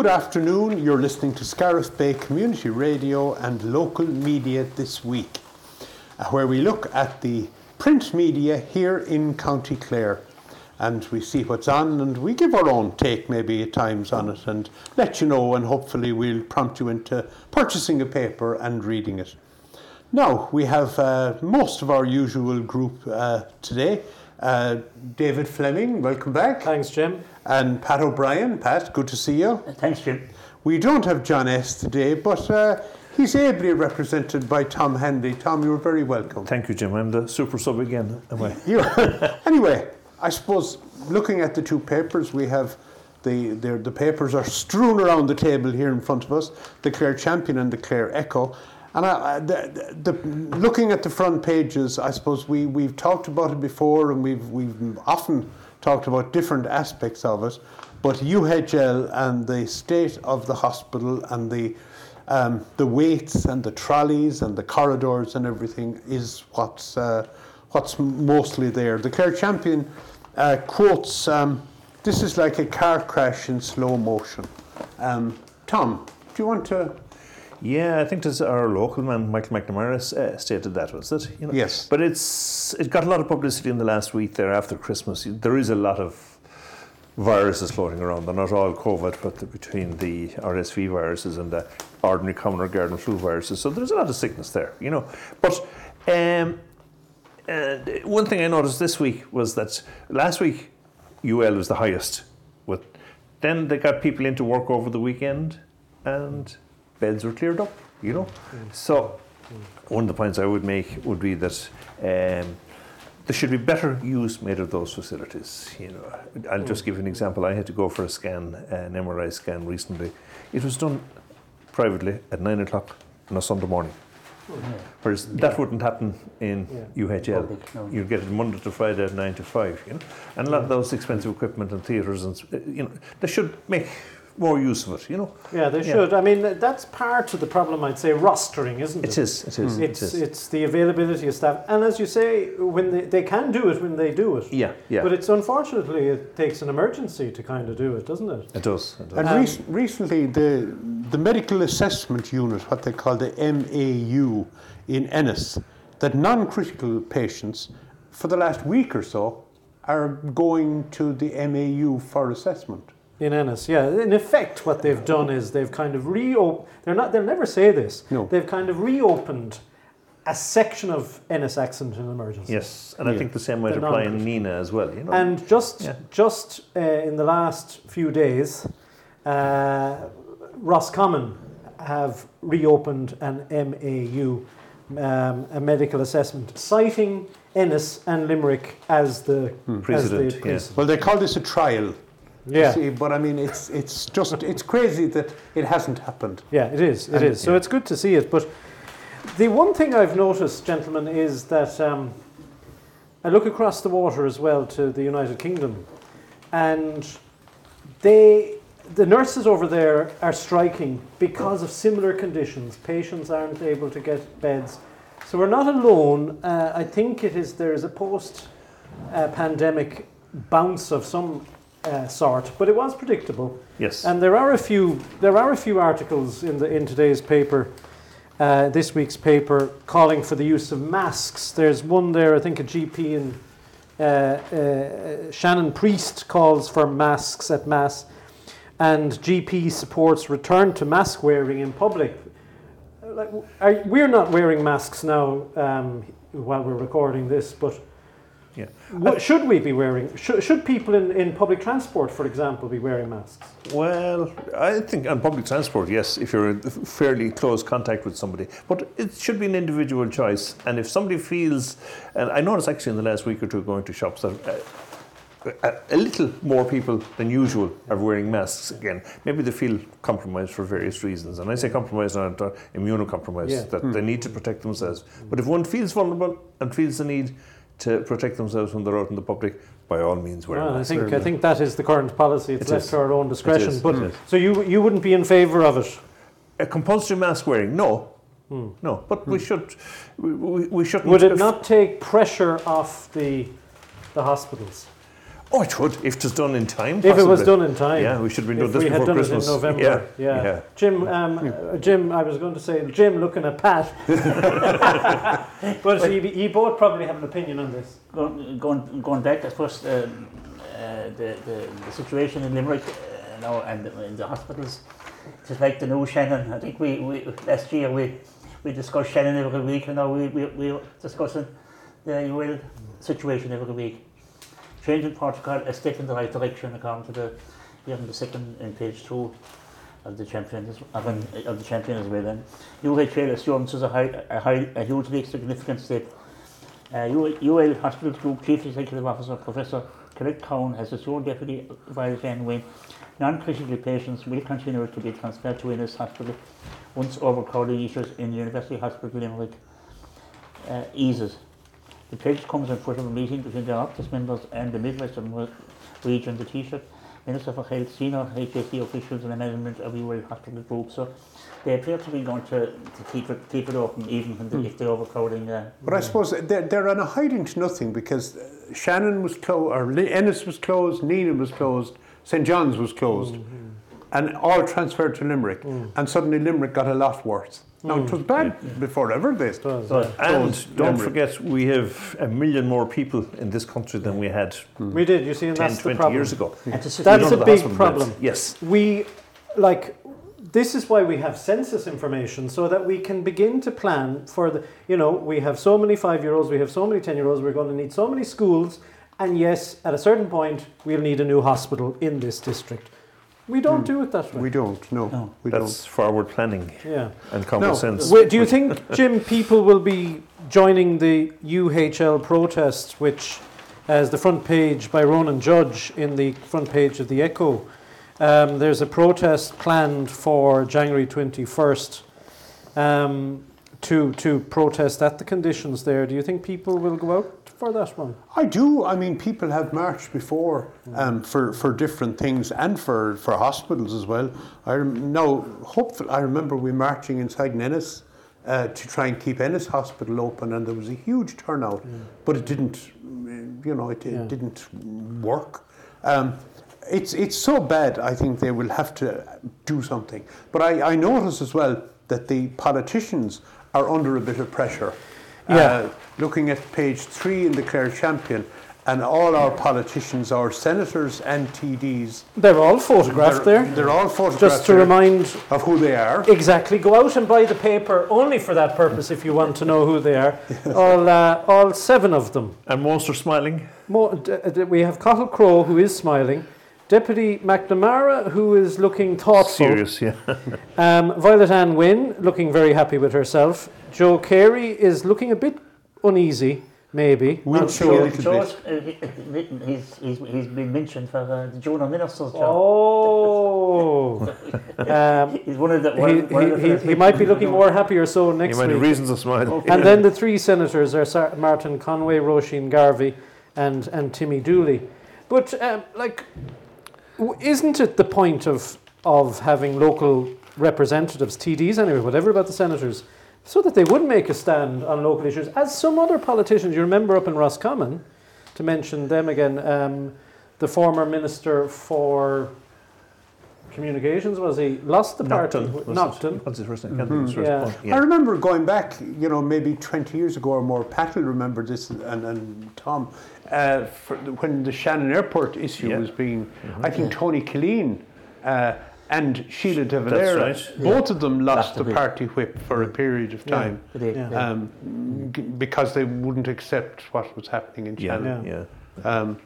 Good afternoon. You're listening to Scariff Bay Community Radio and local media this week, uh, where we look at the print media here in County Clare and we see what's on and we give our own take maybe at times on it and let you know and hopefully we'll prompt you into purchasing a paper and reading it. Now we have uh, most of our usual group uh, today. Uh, David Fleming, welcome back. Thanks, Jim. And Pat O'Brien. Pat, good to see you. Thanks, Jim. We don't have John S. today, but uh, he's ably represented by Tom Handy. Tom, you're very welcome. Thank you, Jim. I'm the super sub again, am I? You, anyway, I suppose looking at the two papers, we have the, the, the papers are strewn around the table here in front of us the Clare Champion and the Clare Echo. And I, I, the, the, looking at the front pages, I suppose we, we've talked about it before and we've, we've often talked about different aspects of it. But UHL and the state of the hospital and the, um, the waits and the trolleys and the corridors and everything is what's, uh, what's mostly there. The Clare Champion uh, quotes um, this is like a car crash in slow motion. Um, Tom, do you want to? Yeah, I think this our local man Michael McNamara uh, stated that was it. You know? Yes, but it's it got a lot of publicity in the last week there after Christmas. There is a lot of viruses floating around. They're not all COVID, but the, between the RSV viruses and the ordinary common or garden flu viruses, so there's a lot of sickness there. You know, but. Um, uh, one thing I noticed this week was that last week UL was the highest. With then they got people into work over the weekend, and beds were cleared up. You know, mm. so mm. one of the points I would make would be that. Um, there should be better use made of those facilities. You know, I'll just give an example. I had to go for a scan, an MRI scan recently. It was done privately at nine o'clock on a Sunday morning. Whereas yeah. that wouldn't happen in yeah. UHL. Public, no. You'd get it Monday to Friday at nine to five, you know. And a lot of those expensive equipment and theatres and you know they should make more use of it, you know. Yeah, they yeah. should. I mean, that's part of the problem. I'd say rostering, isn't it? It is. It is. Mm. It's it is. it's the availability of staff, and as you say, when they, they can do it when they do it. Yeah, yeah. But it's unfortunately it takes an emergency to kind of do it, doesn't it? It does. It does. And um, rec- recently, the the medical assessment unit, what they call the MAU in Ennis, that non-critical patients, for the last week or so, are going to the MAU for assessment. In Ennis, yeah. In effect, what they've done is they've kind of reopened. They're not. They'll never say this. No. They've kind of reopened a section of Ennis accident and emergency. Yes, and yeah. I think the same might apply in Nenagh as well. You know. And just yeah. just uh, in the last few days, uh, Roscommon have reopened an MAU, um, a medical assessment, citing Ennis and Limerick as the hmm. precedent. As the precedent. Well, they call this a trial. Yeah. See, but I mean, it's it's just it's crazy that it hasn't happened. Yeah, it is. It and, is. So yeah. it's good to see it. But the one thing I've noticed, gentlemen, is that um, I look across the water as well to the United Kingdom, and they the nurses over there are striking because of similar conditions. Patients aren't able to get beds. So we're not alone. Uh, I think it is there is a post uh, pandemic bounce of some uh, sort, but it was predictable. Yes. And there are a few there are a few articles in the in today's paper, uh, this week's paper, calling for the use of masks. There's one there, I think a GP in uh, uh, Shannon Priest calls for masks at mass, and GP supports return to mask wearing in public. Like, are, we're not wearing masks now um, while we're recording this, but yeah. What should we be wearing? Should, should people in, in public transport, for example, be wearing masks? Well, I think on public transport, yes, if you're in fairly close contact with somebody. But it should be an individual choice. And if somebody feels, and I noticed actually in the last week or two going to shops that uh, a, a little more people than usual are wearing masks again. Maybe they feel compromised for various reasons. And I say compromised, not immunocompromised, yeah. that mm. they need to protect themselves. But if one feels vulnerable and feels the need, to protect themselves when they're out in the public, by all means wear well, I think I think that is the current policy. It's it left is. to our own discretion. But mm. so you you wouldn't be in favour of it? A compulsory mask wearing? No, mm. no. But mm. we should we, we shouldn't. Would it not take pressure off the the hospitals? Oh, it would if it was done in time. If it was done in time. Yeah, we should have been doing If this we had before done Christmas. it in November. Yeah, Yeah. yeah. Jim, um, uh, Jim, I was going to say, Jim looking at Pat. but you, you both probably have an opinion on this. Going, going, going back, I suppose, uh, uh, the, the, the situation in Limerick uh, now and in the hospitals, it's like the new Shannon. I think we, we last year we, we discussed Shannon every week, and now we, we, we're discussing the UL situation every week. Changing protocol, a step in the right direction according to the, here on the second in page two of the champion, of, an, of the champion as well. And UHL assumes is a, high, a, high, a hugely significant step uh, UL Hospital Group Chief Executive Officer Professor Colette Cowan has assured Deputy Violet Ann Wynne non-critical patients will continue to be transferred to Ennis Hospital once overcrowding issues in University Hospital Limerick uh, eases. The pledge comes in front of a meeting between the Oireachtas members and the Midwestern Re- region, the Taoiseach, Minister for Health, senior HSE officials and the management of UL Hospital Group. So they appear to be going to, to keep it keep it open even when the, hmm. if the overcrowding uh, But I suppose they're, they're on a hiding to nothing because Shannon was closed, or Ennis was closed, Nenagh was closed, St John's was closed, mm-hmm. and all transferred to Limerick. Mm. And suddenly Limerick got a lot worse. Now, it was bad mm. before ever this. Does, So- yeah. And Closed don't Limerick. forget, we have a million more people in this country than we had mm. We did, you see, and 10, that's the 20 problem. years ago. Mm. and That's a big problem. beds. Yes. we like this is why we have census information so that we can begin to plan for the you know we have so many 5 year olds we have so many 10 year olds we're going to need so many schools and yes at a certain point we'll need a new hospital in this district we don't do it that way We don't, no. No. We That's forward planning yeah and common No. sense. Wait, do you think jim people will be joining the uhl protest which as the front page by ronan judge in the front page of the echo um, there's a protest planned for January 21st um, to, to protest at the conditions there. Do you think people will go out for that one? I do. I mean, people have marched before um, for, for different things and for, for hospitals as well. I rem- now, hopefully, I remember we marching inside Ennis uh, to try and keep Ennis Hospital open, and there was a huge turnout, but it didn't, you know, it, it Yeah. didn't work. Um, it's, it's so bad, I think they will have to do something. But I, I notice as well that the politicians are under a bit of pressure. Yeah. Uh, looking at page three in the Clare Champion, and all our politicians, our senators and TDs, They're all photographed they're, there. they're all photographed Just to there remind of who they are. exactly, go out and buy the paper only for that purpose if you want to know who they are. all, uh, all seven of them. And most are smiling. Mo- d- d- we have Cathal Crowe, who is smiling. Deputy McNamara, who is looking thoughtful. Serious, yeah. Um, Violet Ann Wynne, looking very happy with herself. Joe Carey is looking a bit uneasy, maybe. We'll Not show a sure. little George, bit. uh, he- he- he's, he's, he's been mentioned for uh, the junior minister's job. Oh, um, He's one of the. he, One, one of the he, he, might be looking more happy or so You next might have week. reasons to smile. And then the three senators are Sar- Martin Conway, Roisin Garvey, and, and Timmy Dooley. But, um, like, w- isn't it the point of, of having local representatives, TDs anyway, whatever about the senators, so that they would make a stand on local issues, as some other politicians, you remember up in Roscommon, to mention them again, um, the former minister for communications, was he? Lost the party. Naughten. Naughten. What's his first name? Can't think his first Yeah. one. I remember going back, you know, maybe 20 years ago or more. Pat will remember this, and, and Tom, uh, for the, when the Shannon Airport issue Yeah. was being, I think Tony Killeen uh, and Sheila De Valera, right. both of them lost Lost the the party whip for a period of time Yeah. yeah. um, g- because they wouldn't accept what was happening in Yeah, Shannon. Yeah. yeah. Um, I-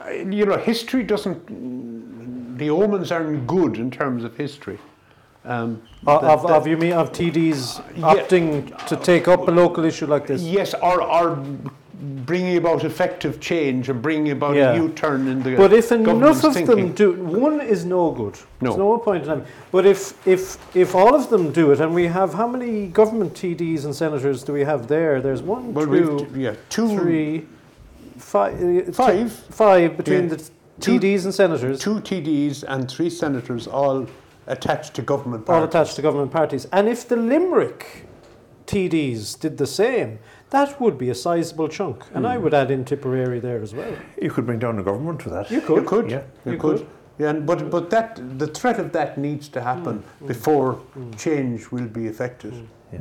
Uh, you know, history doesn't, the omens aren't good in terms of history. Um, Of, the- of, you mean of TDs uh, Yeah. opting to take up a local issue like this? Yes, or, or bringing about effective change and bringing about Yeah. a U-turn in the But if enough of thinking. them do, one is no good. No. There's no point in them. But if if if all of them do it, and we have how many government TDs and senators do we have there? There's one, well, two, yeah, two, three, Uh, five, uh, five, five between Yeah. the Two- TDs and senators, two TDs and three senators all attached to government all parties. attached to government parties. And if the Limerick TDs did the same, that would be a sizable chunk. And I hmm. would add in Tipperary there as well. You could bring down the government for that. You could. You could. Yeah. You, You could. could. Yeah, and, but but that the threat of that needs to happen hmm. Hmm. before change will be effected. Yeah.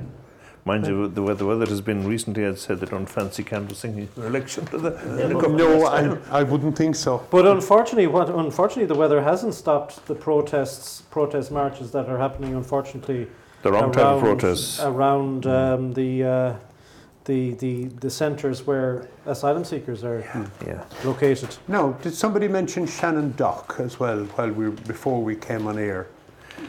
Mind you, the weather, the weather has been recently, I'd said they don't fancy canvassing in election to the, the government. No, I, I wouldn't think so. But unfortunately, what unfortunately the weather hasn't stopped the protests, protest marches that are happening. Unfortunately, The wrong type of around- protests. around um, the, uh, the the the centres where asylum seekers are Yeah. located. Now, did somebody mention ShannonDoc as well while we before we came on air?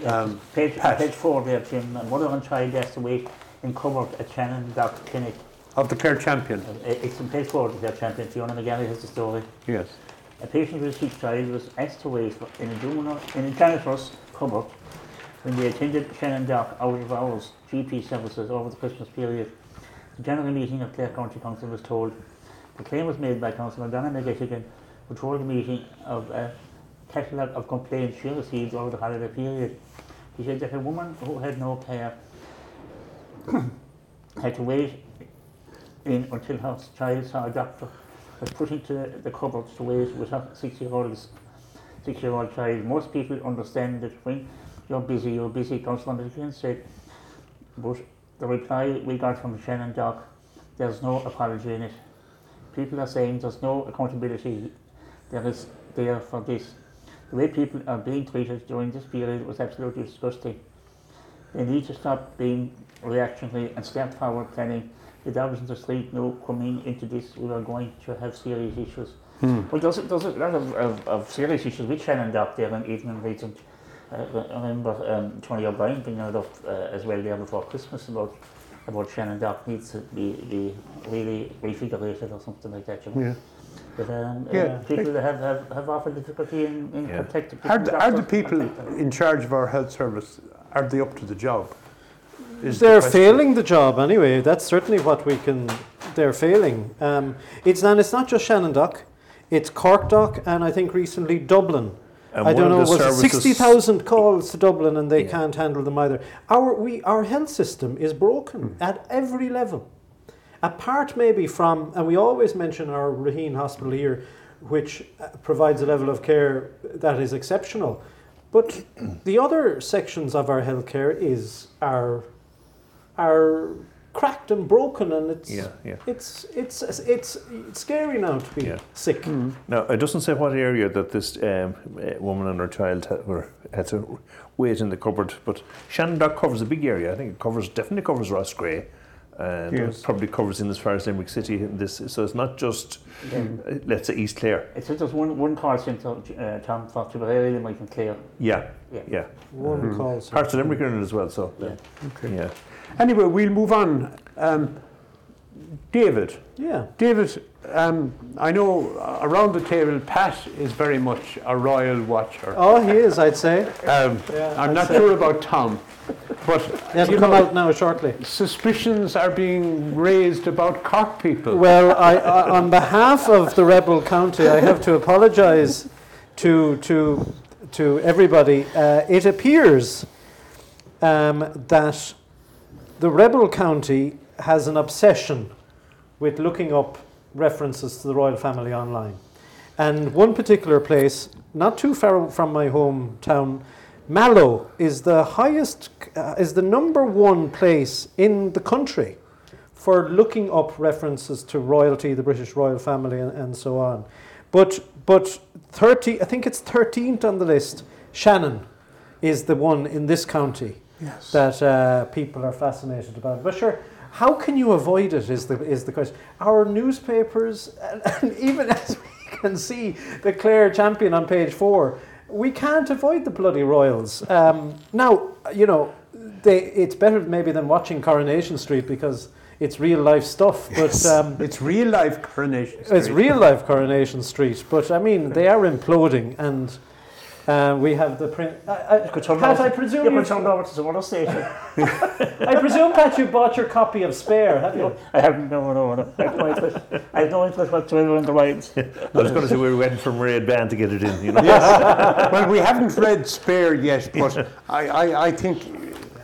Um, Page, Pat. page four there, Jim. A mother and child yesterday in covered at ShannonDoc Clinic. of the Clare Champion. Uh, It's in page four of their champion. Fiona McGarry has the story. Yes. A patient with a sick child was asked to wait for, in, a junior, in a janitor's cupboard when they attended ShannonDoc out of hours GP services over the Christmas period. The general meeting of Clare County Council was told the claim was made by Councillor Donna McGettigan, who told the meeting of a catalogue of complaints she received over the holiday period. He said that a woman who had no care had to wait in until her child saw a doctor was put into the cupboards to wait with her six-year-old six-year-old child. Most people understand that when you're busy, you're busy. Councillor McGinn said, but the reply we got from ShannonDoc, there's no apology in it. People are saying there's no accountability. There is there for this. The way people are being treated during this period was absolutely disgusting. They need to stop being reactionary and start forward planning. The dogs in the street know coming into this we are going to have serious issues. Well, there's, there's a lot of, of, of serious issues with ShannonDoc there and even in recent. Uh, I remember um, Tony O'Brien bringing it up uh, as well there before Christmas about about ShannonDoc needs to be, be really refigurated or something like that. You know? Yeah. But um, Yeah. uh, people have, have, have often difficulty in, in Yeah. contacting Are the, are the people things like that. in charge of our health service? Are they up to the job? Is They're question. failing the job anyway. That's certainly what we can. They're failing. Um, it's and it's not just ShannonDoc. It's Cork Dock, and I think recently Dublin. And I don't know. the Was sixty thousand calls to Dublin, and they Yeah. can't handle them either? Our we our health system is broken at every level. Apart maybe from, and we always mention our Raheen Hospital here, which uh, provides a level of care that is exceptional. But the other sections of our healthcare is are are cracked and broken, and it's Yeah, yeah. it's it's it's it's scary now to be Yeah. sick. Now, it doesn't say what area that this um, uh, woman and her child had, were, had to wait in the cupboard, but ShannonDoc covers a big area. I think it covers definitely covers Roscrea, and Yes. it probably covers in as far as Limerick City. This, so it's not just uh, let's say East Clare. It says there's one, one call centre, uh, Tom, for Tipperary, Limerick and Clare. Yeah, Yeah. yeah. One call. so- Parts of Limerick are in it as well. So Yeah. Okay. yeah. Anyway, we'll move on. Um, David, Yeah. David, um, I know around the table, Pat is very much a royal watcher. Oh, he is. I'd say. Um, Yeah, I'm I'd not say. sure about Tom, but It'll come know, out now shortly. suspicions are being raised about Cork people. Well, I, I, on behalf of the rebel county, I have to apologise to to to everybody. Uh, it appears um, that the rebel county has an obsession with looking up references to the royal family online, and one particular place, not too far from my hometown. Mallow is the highest, uh, is the number one place in the country for looking up references to royalty, the British royal family, and, and so on. But but thirty, I think it's thirteenth on the list. Shannon is the one in this county yes. that uh, people are fascinated about. But sure, how can you avoid it? Is the is the question. Our newspapers, and, and even as we can see, the Clare champion on page four, we can't avoid the bloody royals. Um, now, you know, they, it's better maybe than watching Coronation Street because it's real life stuff. But um, it's real life coronation. it's Street. real life Coronation Street. But I mean, they are imploding, and uh, we have the print. I, I, Pat, I presume You you- could turn over to some other station. I presume, Pat, you bought your copy of Spare, have you? I haven't, no, no, no. I have no interest, I have no interest whatsoever in the rights. I was going to say we went from Red Band to get it in. You know. well, we haven't read Spare yet, but I, I, I think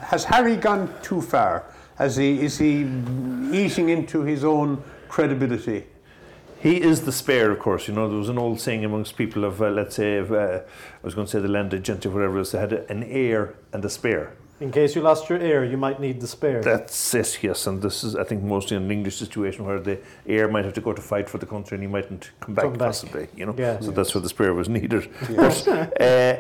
has Harry gone too far? As he is he eating into his own credibility? He is the spare, of course. You know, there was an old saying amongst people of, uh, let's say, of, uh, I was going to say the landed gentry, whatever else, they had an heir and a spare. In case you lost your heir, you might need the spare. That's it, yes. And this is, I think, mostly an English situation where the heir might have to go to fight for the country and he mightn't come back, Come back. possibly, you know. Yeah. So that's where the spare was needed. But, uh,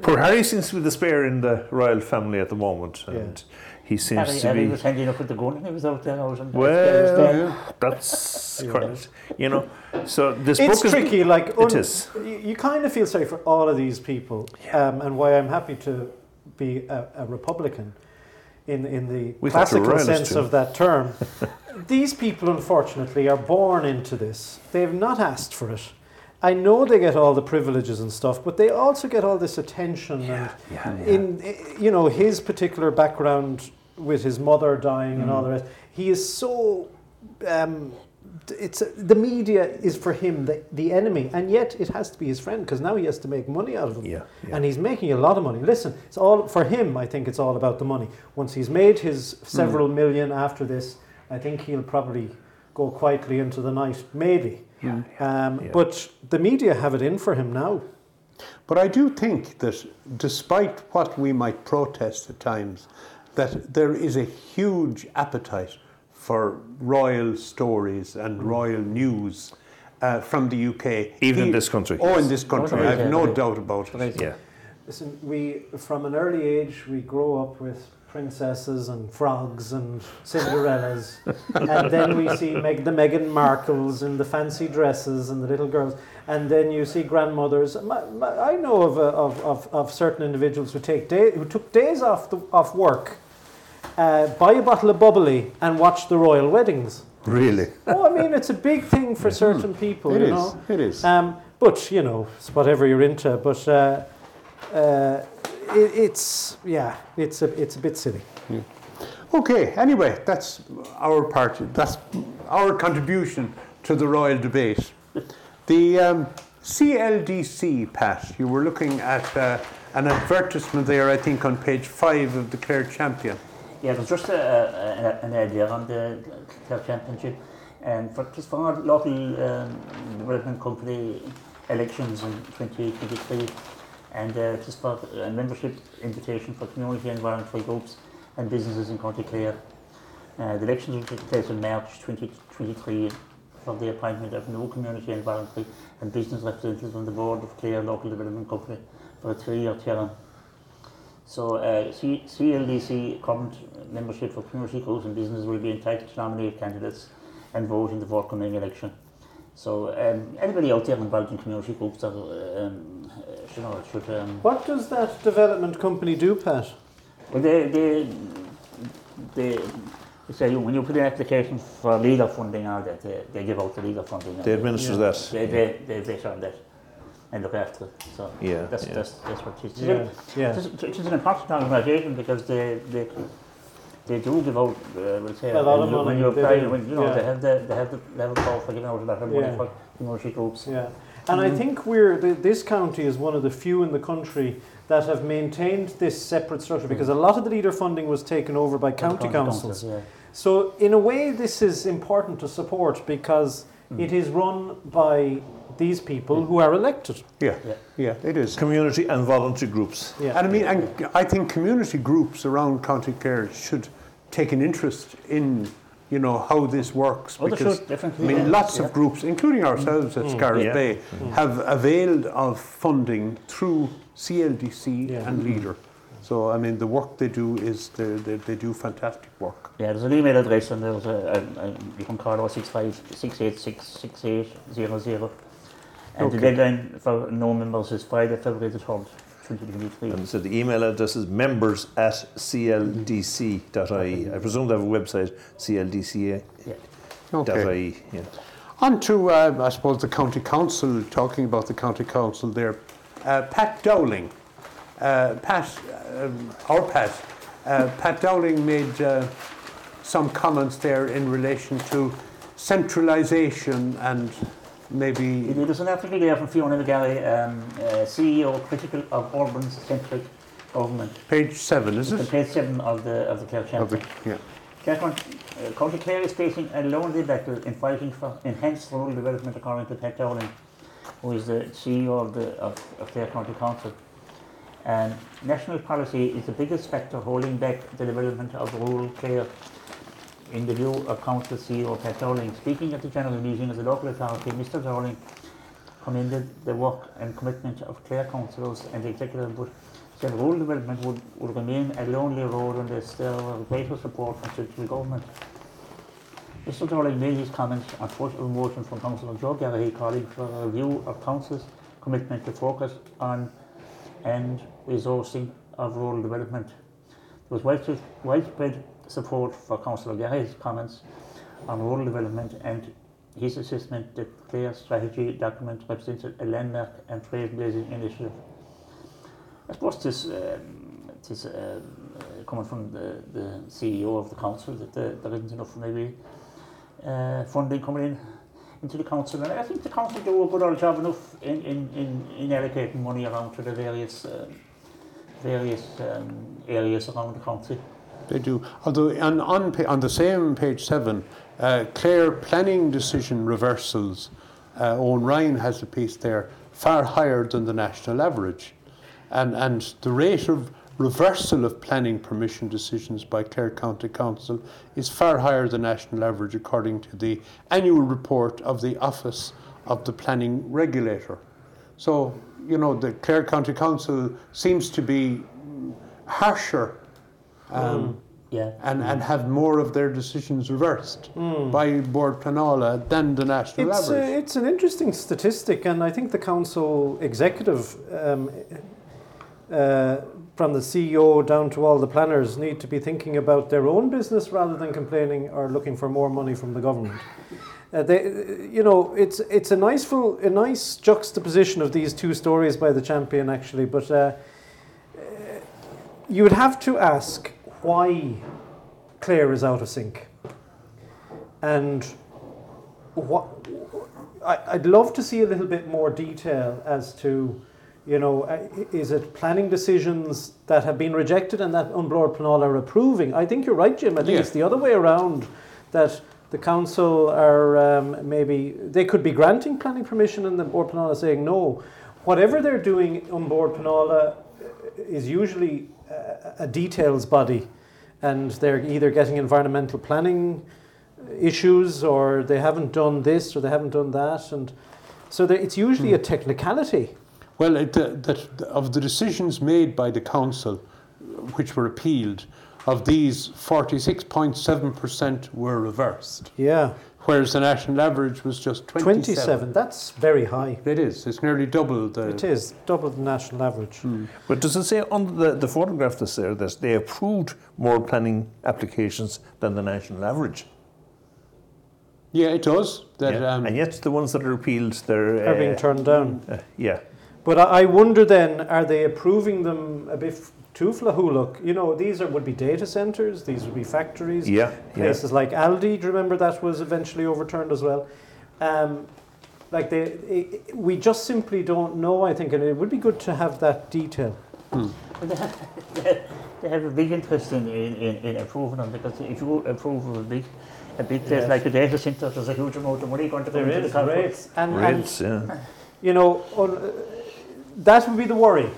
poor Harry seems to be the spare in the royal family at the moment. And he seems Harry, to Harry be. was handing up with the gun. He was out there. I was Well, that's correct. You know, so this it's book is tricky. Like It is. You, you kind of feel sorry for all of these people, um, and why I'm happy to be a, a Republican, in in the We thought you were classical sense of that term. these people, unfortunately, are born into this. They've not asked for it. I know they get all the privileges and stuff, but they also get all this attention and yeah, yeah. in you know his particular background with his mother dying and all the mm. rest he is so um, it's the media is for him the, the enemy and yet it has to be his friend because now he has to make money out of them Yeah, yeah. and he's making a lot of money. Listen it's all for him i think it's all about the money. Once he's made his several mm. million after this i think he'll probably go quietly into the night maybe Yeah, um, yeah. but the media have it in for him now But I do think that despite what we might protest at times, that there is a huge appetite for royal stories and royal news uh, from the UK. Even in this country, Oh, in this country, Oh, I have no doubt about it. yeah. Listen, we from an early age we grow up with princesses and frogs and Cinderellas, and then we see Meg, the Meghan Markles in the fancy dresses and the little girls, and then you see grandmothers. My, my, I know of, uh, of, of, of certain individuals who take day, who took days off the, off work, uh, buy a bottle of bubbly, and watch the royal weddings. Really? Oh, I mean, it's a big thing for certain people, It you is, know. it is. Um, but you know, it's whatever you're into. But uh, uh, it, it's yeah, it's a it's a bit silly. Okay, anyway, that's our part. That's our contribution to the royal debate. The um, CLDC, Pat, you were looking at uh, an advertisement there, I think, on page five of the Clare Champion. Yeah, there's just a, a, an idea on the Clare Championship, and for just for our local um, development company elections in 2023, and uh, just for a membership invitation for community and voluntary groups and businesses in County Clare. Uh, the elections will take place in March 2023 for the appointment of new community and voluntary and business representatives on the board of Clare Local Development Company for a three-year term. So uh, C- CLDC current membership for community groups and businesses will be entitled to nominate candidates and vote in the forthcoming election. So um, anybody out there involved in community groups are, um, you know, should um, What does that development company do, Pat? well, they, they, they, they say when you put in an application for leader funding, all that, they, they give out the leader funding. They administer that. They, they, they, they on that and look after it. So Yeah, that's, yeah. that's, that's what it is. Yeah, yeah. It's, it's an important organisation because they, they, they do give out, uh, we'll say, A lot of when you- when you they apply, do, when, you know, yeah. they have the, they have the level call for giving out a lot of money Yeah. for community groups. Yeah, and I think we're th- this county is one of the few in the country that have maintained this separate structure because a lot of the leader funding was taken over by county councils. Yeah. So in a way, this is important to support because it is run by these people who are elected. Yeah, Yeah. yeah, it is. Community and voluntary groups. Yeah. And I mean, and I think community groups around County Clare should take an interest in, you know, how this works. Oh, because should, definitely, I mean, yeah, lots yeah. of groups, including ourselves at mm. Mm. Scariff Yeah. Bay, mm. have availed of funding through CLDC Yeah. and mm-hmm. Leader. So I mean, the work they do is they, they, they do fantastic work. Yeah, there's an email address and there's a, a, a you can call 065 686 6800. And the deadline for no members is Friday, February the 3rd, 2023. And so the email address is members at cldc.ie. I presume they have a website, cldca.ie. Okay. Yeah. On to, uh, I suppose, the county council. Talking about the county council there, uh, Pat Dowling. Uh, Pat, um, our Pat, uh, Pat Dowling made uh, some comments there in relation to centralisation and maybe. There's an article there from Fiona McGarry, um, uh, CEO critical of urban-centric government. Page seven, is It's it? page seven of the of the Clare Champion. yeah. Chairman, uh, County Clare is facing a lonely battle in fighting for enhanced rural development according to Pat Dowling, who is the CEO of, the, of, of Clare County Council. And national policy is the biggest factor holding back the development of rural Clare in the view of Council CEO Pat Dowling. Speaking at the general meeting of the local authority, Mr Dowling commended the work and commitment of Clare councillors and the executive, but said rural development would, would remain a lonely road unless there were greater support from central government. Mr Dowling made his comments on foot of a motion from Councillor Joe Garrihy calling for a review of Council's commitment to focus on and resourcing of rural development. There was widespread support for Councillor Garrihy's comments on rural development and his assessment that clear strategy document represents a landmark and trailblazing initiative. I suppose this, um, this uh, coming from the, the CEO of the council that there, there isn't enough maybe uh, funding coming in into the council and I think the council do a good old job enough in, in, in, in allocating money around to the various um, various um, areas around the country. They do. Although on, on, on the same page seven, uh, Clare planning decision reversals, uh, Owen Ryan has a piece there, far higher than the national average. And, and the rate of reversal of planning permission decisions by Clare County Council is far higher than national average according to the annual report of the Office of the Planning Regulator. So, you know, the Clare County Council seems to be harsher um, Yeah. and, and have more of their decisions reversed by Bord Pleanála than the national It's, uh, average. it's an interesting statistic, and I think the council executive, um, uh, from the CEO down to all the planners, need to be thinking about their own business rather than complaining or looking for more money from the government. Uh, they, you know, it's it's a nice full, a nice juxtaposition of these two stories by the champion, actually. But uh, uh, you would have to ask why Clare is out of sync, and what I, I'd love to see a little bit more detail as to, you know, uh, is it planning decisions that have been rejected and that An Bord Pleanála are approving? I think you're right, Jim. I think Yeah. it's the other way around that the council are um, maybe they could be granting planning permission and the Bord Pleanála saying no. Whatever they're doing on Bord Pleanála is usually a, details body, and they're either getting environmental planning issues or they haven't done this or they haven't done that, and so it's usually a hmm. technicality. Well, it, that that of the decisions made by the council, which were appealed, of these, 46.7% were reversed, Yeah, whereas the national average was just 27. 27. That's very high. It is. It's nearly double the. It is double the national average. But does it say on the, the photograph that's there that they approved more planning applications than the national average? Yeah, it does. That Yeah. um, and yet the ones that are appealed, they're Are being uh, turned down. uh, yeah. But I I wonder then, are they approving them a bit f- too flahuluk? You know, these are would be data centres, these would be factories, Yeah, yeah. places like Aldi. Do you remember that was eventually overturned as well? Um, like they, i i- we just simply don't know. I think, and it would be good to have that detail. But they have, they have- they have a big interest in, in, in, in approving them because if you approve of a big, a big place Yes. like a data centre, there's a huge amount of money going to go into the council. rates, and, and yeah. you know, un, uh, that would be the worry.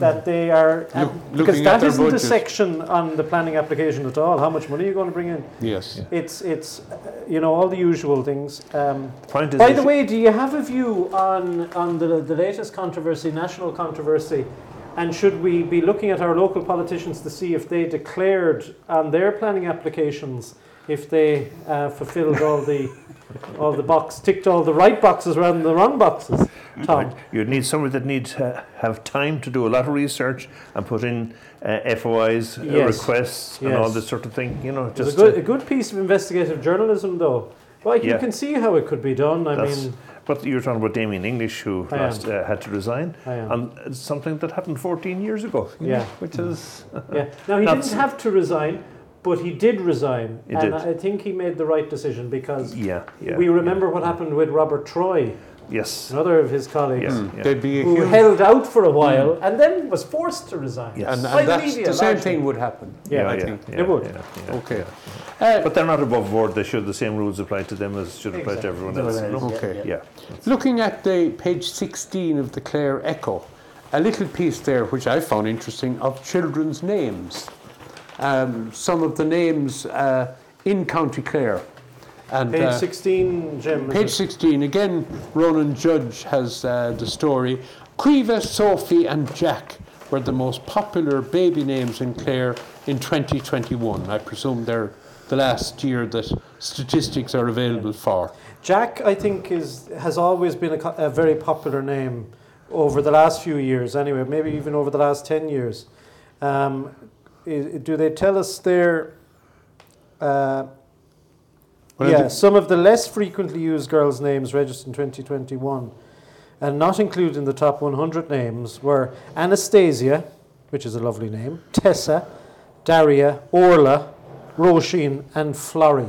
That they are. Look- because looking at that their isn't a section on the planning application at all. How much money are you going to bring in? yes. Yeah. It's it's uh, you know all the usual things. Um, Point is by the way, do you have a view on on the the latest controversy, national controversy, and should we be looking at our local politicians to see if they declared on their planning applications if they uh, fulfilled all the all the box ticked all the right boxes rather than the wrong boxes? Tom, You'd need somebody that needs to have time to do a lot of research and put in uh, FOIs, uh, Yes. requests, and all this sort of thing. You know, it's a just good a good piece of investigative journalism, though. Well, you Yeah. can see how it could be done. I That's- mean, But you're talking about Damien English, who last uh, had to resign, and something that happened 14 years ago. Yeah. know, which is Yeah. Now he didn't have to resign, but he did resign, He and did. I think he made the right decision because yeah, yeah. we remember what happened with Robert Troy Yes. another of his colleagues, Yeah. yeah. Be who held out for a while and then was forced to resign. Yes. and, and the that's media, the same largely. thing would happen. Yeah, I yeah, think. yeah, It would. yeah, yeah. Okay. Uh, But they're not above board. They should. The same rules apply to them as should apply to everyone else. Everyone Okay. yeah, yeah. Yeah. Looking at the page 16 of the Clare Echo, a little piece there which I found interesting of children's names. Um, some of the names uh, in County Clare. And, Page uh, 16, Jim. Page 16, again, Ronan Judge has uh, the story. Cueva, Sophie, and Jack were the most popular baby names in Clare in 2021. I presume they're the last year that statistics are available for. Jack, I think, is has always been a, a very popular name over the last few years. Anyway, maybe even over the last ten years. Um, i- do they tell us there? Uh, yeah, some of the less frequently used girls' names registered in 2021, and not included in the top 100 names, were Anastasia, which is a lovely name, Tessa, Daria, Orla, Roisin, and Florrie.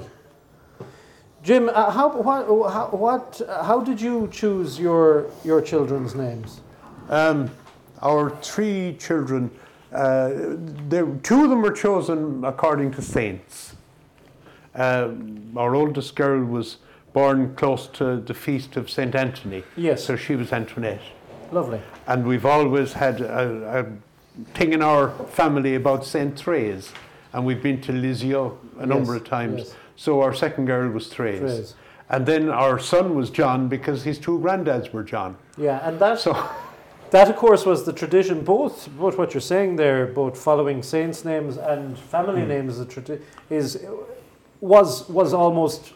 Jim, uh, how, what, how, what, how did you choose your, your children's names? Um, our three children, uh, there, two of them were chosen according to saints. Um, our oldest girl was born close to the feast of St. Anthony, Yes, so she was Antoinette. lovely. And we've always had a, a thing in our family about St. Therese, and we've been to Lisieux a number Yes, of times. yes. So our second girl was Therese. Therese. And then our son was John because his two granddads were John. Yeah, and that's. So that of course was the tradition, both, both what you're saying there, both following saints' names and family names, is, a tradi- is was, was almost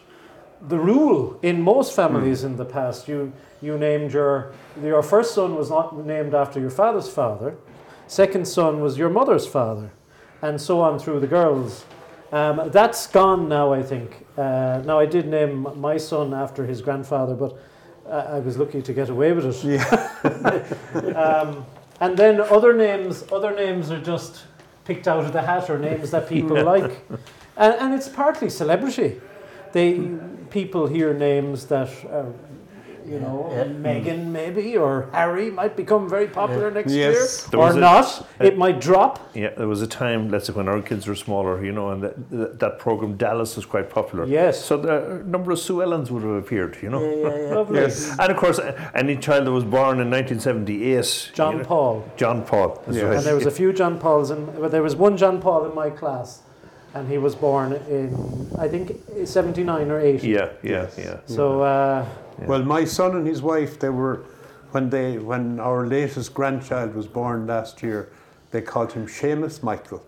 the rule in most families in the past. You, you named your, your first son was not named after your father's father, second son was your mother's father, and so on through the girls. Um, that's gone now, I think. Uh, now, I did name my son after his grandfather, but I was lucky to get away with it. um, and then other names, other names are just picked out of the hat or names that people like, and, and it's partly celebrity. They people hear names that. Are, you know, Yeah. Meghan maybe or Harry might become very popular next Yes. year, There or a- not. it might drop. Yeah, there was a time, let's say, when our kids were smaller, you know, and that, that, that program Dallas was quite popular. Yes. So the, a number of Sue Ellens would have appeared, you know. Yeah, yeah, yeah. Lovely. Yes. And of course, any child that was born in 1978. John you know, Paul. John Paul. that's Yeah. right. And there was a few John Pauls, in, well, there was one John Paul in my class, and he was born in, I think, 79 or 80. Yeah, yeah, yeah. So, uh, Yeah. Well, my son and his wife, they were, when they, when our latest grandchild was born last year, they called him Seamus Michael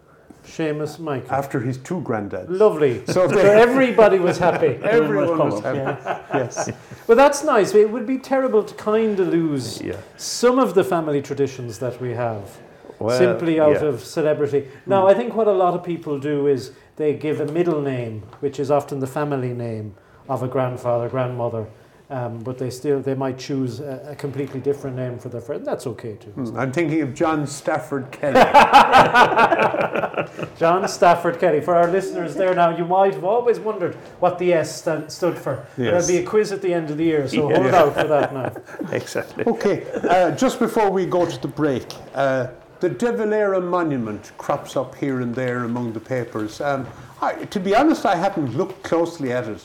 Seamus Michael. after his two granddads. Lovely. So So everybody was happy. everyone was come happy. Yes. Well, that's nice. It would be terrible to kind of lose Yeah. some of the family traditions that we have. Well, simply out yeah. of celebrity. Now, mm. I think what a lot of people do is they give a middle name, which is often the family name of a grandfather, grandmother, um, but they still they might choose a, a completely different name for their friend. That's okay too. Hmm, I'm thinking of John Stafford Kelly. John Stafford Kelly. For our listeners there now, you might have always wondered what the S stand, stood for. Yes. There'll be a quiz at the end of the year, so hold out for that now. Exactly. Okay, uh, just before we go to the break, uh, the De Valera monument crops up here and there among the papers. Um, I, to be honest, I haven't looked closely at it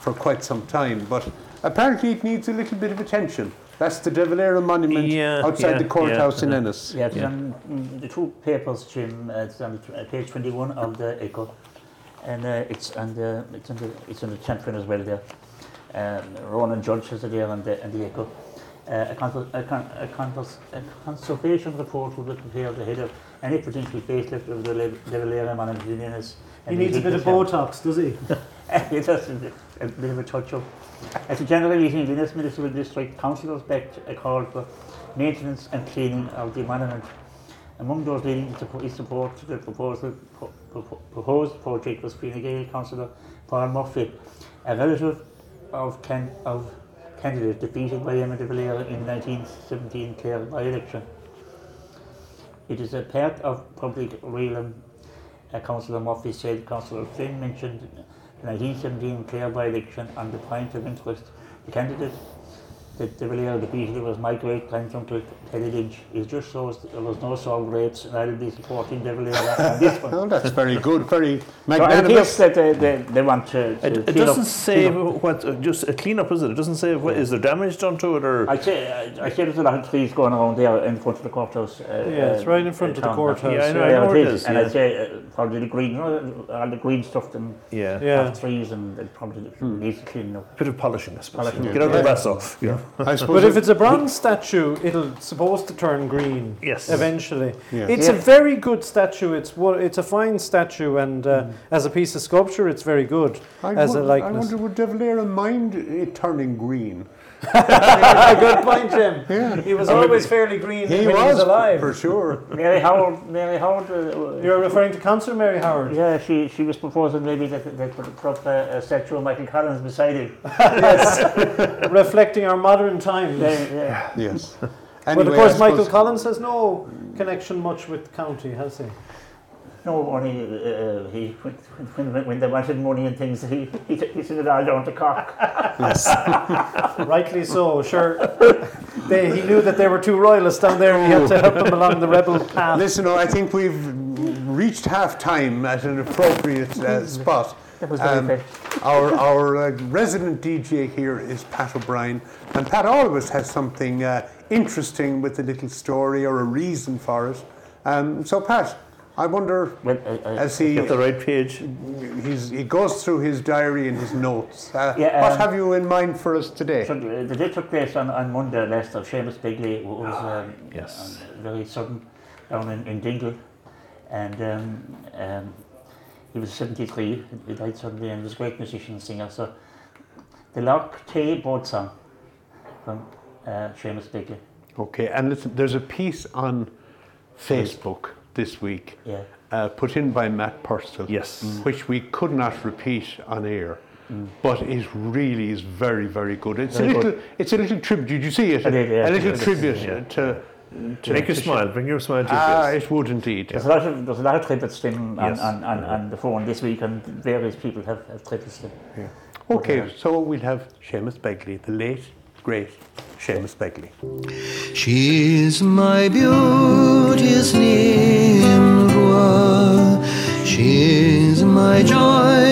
for quite some time, but apparently it needs a little bit of attention. That's the De Valera monument Yeah, outside yeah, the courthouse yeah, in. Ennis. Yeah, it's Yeah. on mm, the two papers, Jim. Uh, it's on uh, page 21 of the Echo, and uh, it's on the it's on the it's on the champion as well there. Um, Ronan Judge has it there on the, on the Echo. Uh, a, consul, a, con, a, convers, a consultation report will be prepared ahead of any potential facelift of the Le- De Valera monument in Ennis. He needs a bit of Botox, does he? it does a a bit of a touch up. At the general meeting, the Ennis Municipal District councillors backed a call for maintenance and cleaning of the monument. Among those leading to support- to the proposal, pro- pro- proposed project was Fine Gael councillor Paul Murphy, a relative of, can, of candidate defeated by Eamon de Valera in 1917 Clare by-election. It is a part of public realm, uh, Councillor Murphy said. Councillor Flynn mentioned the 1917 Clare by-election on the point of interest. The candidate the, the Villiers, the Beatle was my great granduncle heritage. It just shows that there was no song greats, and I'll be supporting the Villiers on this one. Oh, that's very good, very So it appears that they, they, they want to, to It, it clean doesn't up, say clean up. what, uh, just a clean-up, is it? It doesn't say, is there damage done to it, or... I say, I, I say there's a lot of trees going around there in front of the courthouse. Uh, Yeah, it's uh, right in front of the town. courthouse. Yeah, I know, I know it where it is. is, And yeah. I'd say uh, probably the green, you know, all the green stuff and Yeah. Yeah. trees and it probably needs to clean up. Bit of polishing, I suppose. Polishing, Get out yeah. the brass off, you know. I suppose But if it's a bronze statue, it'll supposed to turn green. Yes. Eventually, Yeah. it's a very good statue. It's one- it's a fine statue, and uh, as a piece of sculpture, it's very good I, as a won- I wonder would De Valera mind it turning green? Good point, Jim. Yeah. He was always fairly green He when he was was alive. for sure. Mary Howard, Mary Howard, uh, You're referring to Councillor Mary Howard. yeah, she, she was proposing maybe that they could put up a, a statue of Michael Collins beside him. yes, reflecting our modern times. Yeah, yeah. Yes. but of course, Michael Collins has no connection much with the county, has he? No, only uh, he, when, when, when they wanted money and things, he, he, he sent it all down to Cork. Yes, rightly so, sure. They, he knew that they were two royalists down there, and he had to help them along the rebel path. Listen, oh, I think we've reached half time at an appropriate uh, spot. That was very Um, our our uh, resident DJ here is Pat O'Brien, and Pat always has something uh, interesting with a little story or a reason for it. Um, so, Pat, I wonder, Well, I, I, as he Get the right page. he's, he goes through his diary and his notes, uh, Yeah, what um, have you in mind for us today? So the, the day took place on, on Monday last of Seamus Begley was um, Yes. very sudden down in, in Dingle and um, um, he was 73, he died suddenly and he was a great musician and singer. So the Loch Tay boat song from uh, Seamus Begley. Okay, and listen, there's a piece on Facebook this week Yeah. uh, put in by Matt Purcell. Yes. Which we could not repeat on air. But it really is very, very good. It's Very a little, good. it's a little tribute. Did you see it? I did, yeah. A little Yes, tribute yeah. to, to Make you smile, bring your smile to your Ah, face. it would indeed. There's a lot of there's a lot of tributes to on, Yes. on, on, on the phone this week and various people have, have tributes to him. Okay, so we'll have Seamus Begley, the late, great Seamus Begley. She's my beauteous Nimrod. She's my joy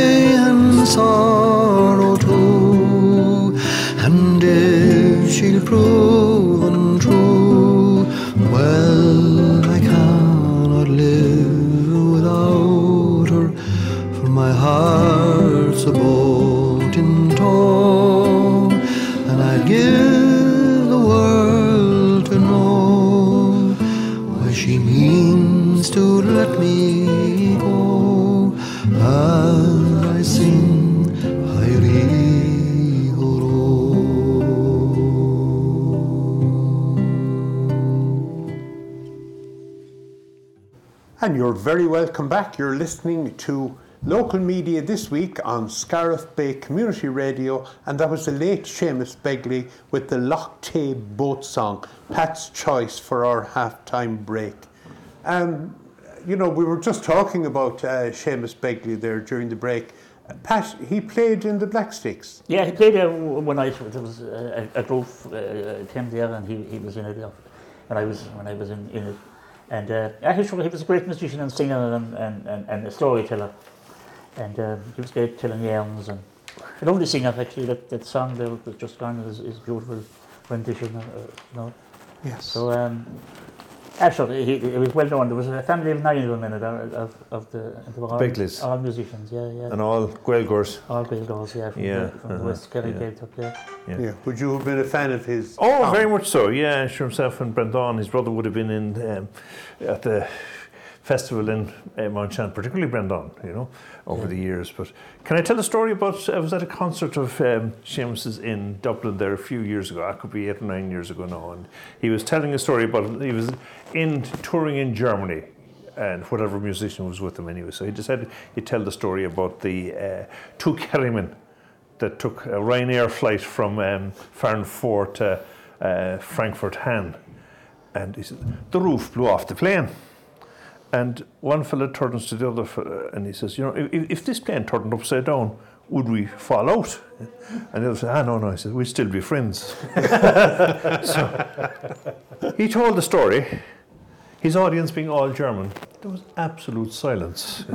you're very welcome back. You're listening to local media this week on Scariff Bay Community Radio, and that was the late Seamus Begley with the Loch Tay boat song, Pat's choice for our halftime break. Um, you know, we were just talking about uh, Seamus Begley there during the break. Pat, he played in the Black Sticks. Yeah, he played there one night. There was a, a group uh, there, and he, he was in it. When I was when I was in, in it, and uh, yeah, he, he was a great musician and singer and, and, and, and a storyteller, and um, he was great telling yarns and a lovely singer actually. That, that song there was just gone is, is beautiful rendition. Uh, you know. Yes. So um, actually, he, it was well known. There was a family of nine of them in of, of, of the, they were all, Begleys. all musicians. Yeah, yeah. And all Gaelgors. all great girls, yeah, from, Yeah, the, from uh-huh, the West Kerry yeah. Gaeltacht, yeah. Yeah. Yeah. Would you have been a fan of his? Oh, song? very much so. Yeah, sure. Himself and Brendan, his brother, would have been in um, at the festival in uh, Mount Shannon, particularly Brendan. You know, over Yeah. the years. But can I tell a story about? I was at a concert of um, Seamus's in Dublin there a few years ago. I could be eight or nine years ago now, and he was telling a story about he was in touring in Germany. And whatever musician was with him anyway. So he decided he'd tell the story about the uh, two Kerrymen that took a Ryanair flight from um, Farranfore to uh, Frankfurt Hahn. And he said, the roof blew off the plane. And one fellow turns to the other fella and he says, you know, if, if this plane turned upside down, would we fall out? And they said, ah, no, no. I said, we'd still be friends. so he told the story, his audience being all German. There was absolute silence.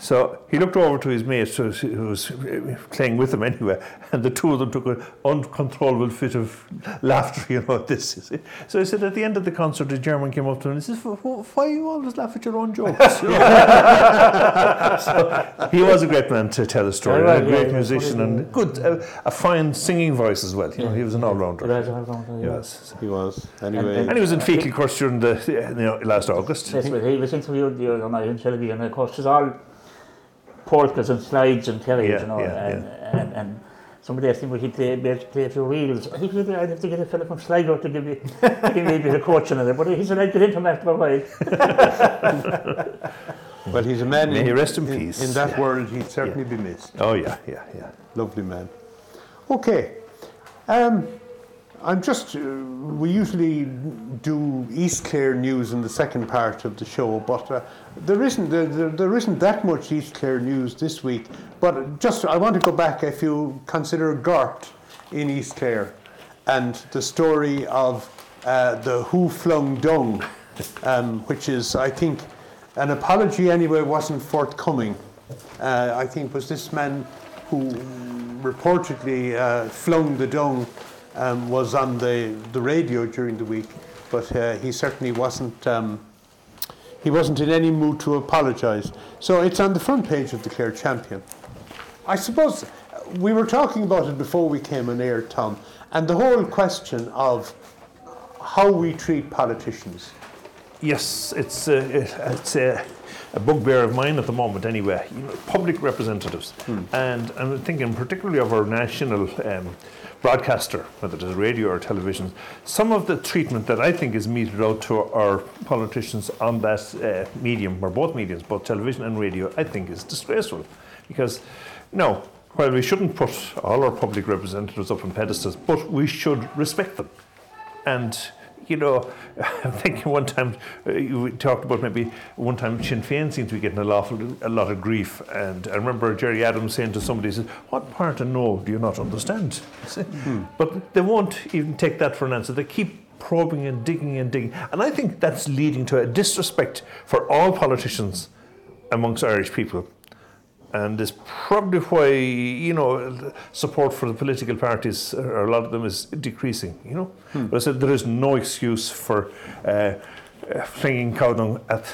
So he looked over to his mate who was, playing with him anyway, and the two of them took an uncontrollable fit of laughter, you know, at this. you see. So he said at the end of the concert, the German came up to him and he says, "Wh- Why you always laugh at your own jokes? So he was a great man to tell a story, Yeah, and a great yeah, musician, and good, uh, a fine singing voice as well. You know, he was an all rounder. It was all round, yeah. Yes. He was. Anyway, And- And he was in Feakle course during the, you know, last August. That's what he was interviewed the other night in television, and of course, it's all polkas and slides and tellies, Yeah, you know, yeah, and, and, and somebody asked him would he play, be able to play a few reels. He said, I'd have to get a fellow from Sligo to give me, to give me a bit of coaching on it, but he said, I'd get into him after a while. well, he's a man. May in, he rest in in, peace. in that world, he'd certainly be missed. Oh, yeah, yeah, yeah. Lovely man. Okay. Um, I'm just, uh, we usually do East Clare news in the second part of the show, but uh, there, isn't, there, there, there isn't that much East Clare news this week. But just, I want to go back if you consider Gort in East Clare and the story of uh, the Who Flung Dung, um, which is, I think, an apology anyway wasn't forthcoming. Uh, I think was this man who reportedly uh, flung the dung um, was on the, the radio during the week, but uh, he certainly wasn't. Um, he wasn't in any mood to apologise. So it's on the front page of the Clare Champion. I suppose we were talking about it before we came on air, Tom, and the whole question of how we treat politicians. Yes, it's uh, it's uh, a bugbear of mine at the moment. Anyway, you know, public representatives, and I'm thinking particularly of our national um, broadcaster, whether it is radio or television. Some of the treatment that I think is meted out to our politicians on that uh, medium, or both mediums, both television and radio, I think is disgraceful, because no. While we shouldn't put all our public representatives up on pedestals, but we should respect them. And you know, I'm thinking one time uh, you talked about maybe one time Sinn Féin seemed to be getting a lot, a lot of grief, and I remember Gerry Adams saying to somebody, he said, "What part of no do you not understand?" But they won't even take that for an answer. They keep probing and digging and digging, and I think that's leading to a disrespect for all politicians amongst Irish people and is probably why you know support for the political parties or a lot of them is decreasing you know? But I said there is no excuse for uh, flinging cow dung at